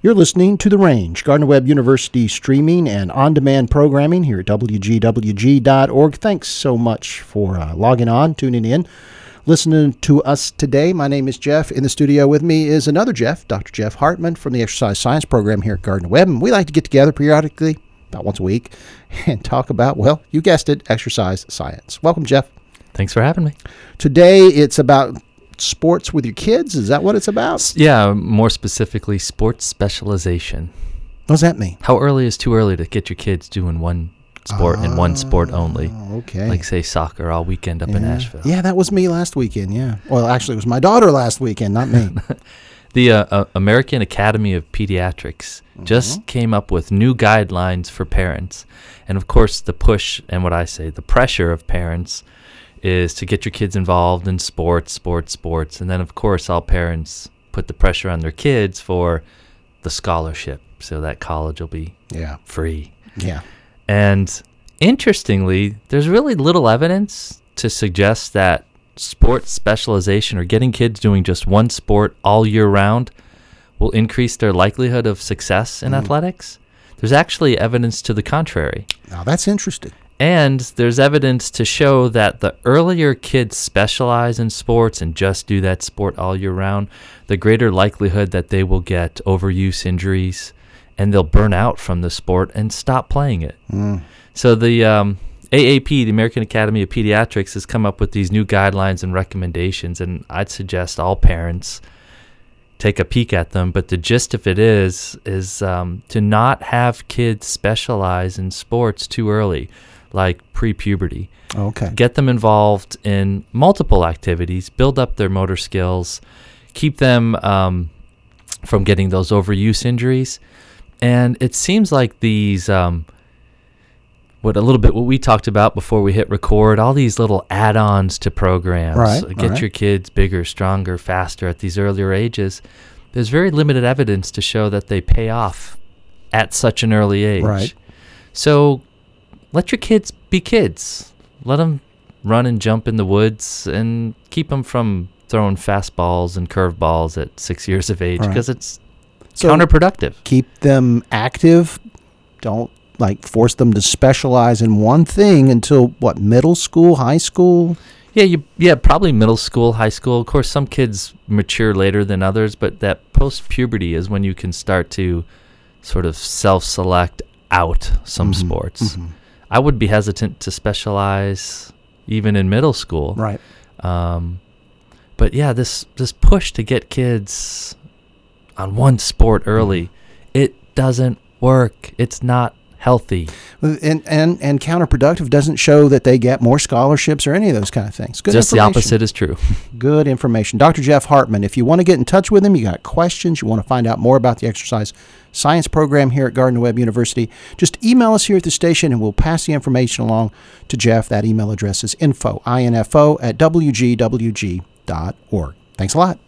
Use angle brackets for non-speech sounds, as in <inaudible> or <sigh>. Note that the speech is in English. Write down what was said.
You're listening to The Range, Gardner Webb University streaming and on demand programming here at WGWG.org. Thanks so much for uh, logging on, tuning in, listening to us today. My name is Jeff. In the studio with me is another Jeff, Dr. Jeff Hartman from the Exercise Science Program here at Gardner Webb. And we like to get together periodically, about once a week, <laughs> and talk about, well, you guessed it, exercise science. Welcome, Jeff. Thanks for having me. Today it's about sports with your kids? Is that what it's about? Yeah, more specifically, sports specialization. What does that mean? How early is too early to get your kids doing one sport and one sport only? Oh, Okay. Like, say, soccer all weekend up in yeah. Asheville. Yeah, that was me last weekend. Yeah. Well, actually, it was my daughter last weekend, not me. <laughs> The uh, uh, American Academy of Pediatrics Mm-hmm. just came up with new guidelines for parents. And of course, the push and what I say, the pressure of parents is to get your kids involved in sports, sports, sports. And then, of course, all parents put the pressure on their kids for the scholarship so that college will be yeah. free. Yeah. And interestingly, there's really little evidence to suggest that sports specialization or getting kids doing just one sport all year round will increase their likelihood of success in mm-hmm. athletics. There's actually evidence to the contrary. Now that's interesting. And there's evidence to show that the earlier kids specialize in sports and just do that sport all year round, the greater likelihood that they will get overuse injuries and they'll burn out from the sport and stop playing it. So the um, AAP, the American Academy of Pediatrics, has come up with these new guidelines and recommendations, and I'd suggest all parents take a peek at them. But the gist of it is is um, to not have kids specialize in sports too early, like pre-puberty. Okay. Get them involved in multiple activities, build up their motor skills, keep them um, from getting those overuse injuries. And it seems like these, um, what a little bit what we talked about before we hit record, all these little add-ons to programs, Right, get right. your kids bigger, stronger, faster at these earlier ages. There's very limited evidence to show that they pay off at such an early age. Right. So let your kids be kids. Let them run and jump in the woods and keep them from throwing fastballs and curveballs at six years of age Right. because it's So counterproductive. keep them active. Don't like force them to specialize in one thing until what middle school, high school. Yeah, you yeah probably middle school, high school. Of course, some kids mature later than others, but that post puberty is when you can start to sort of self select out some Mm-hmm. sports. I would be hesitant to specialize even in middle school. Right. Um, but yeah, this this push to get kids on one sport early, it doesn't work. It's not healthy. And and and counterproductive doesn't show that they get more scholarships or any of those kind of things. Good Just the opposite is true. <laughs> Good information. Dr. Jeff Hartman, if you want to get in touch with him, you got questions, you want to find out more about the exercise science program here at Gardner Webb University, just email us here at the station and we'll pass the information along to Jeff. That email address is info, info at wgwg.org. Thanks a lot.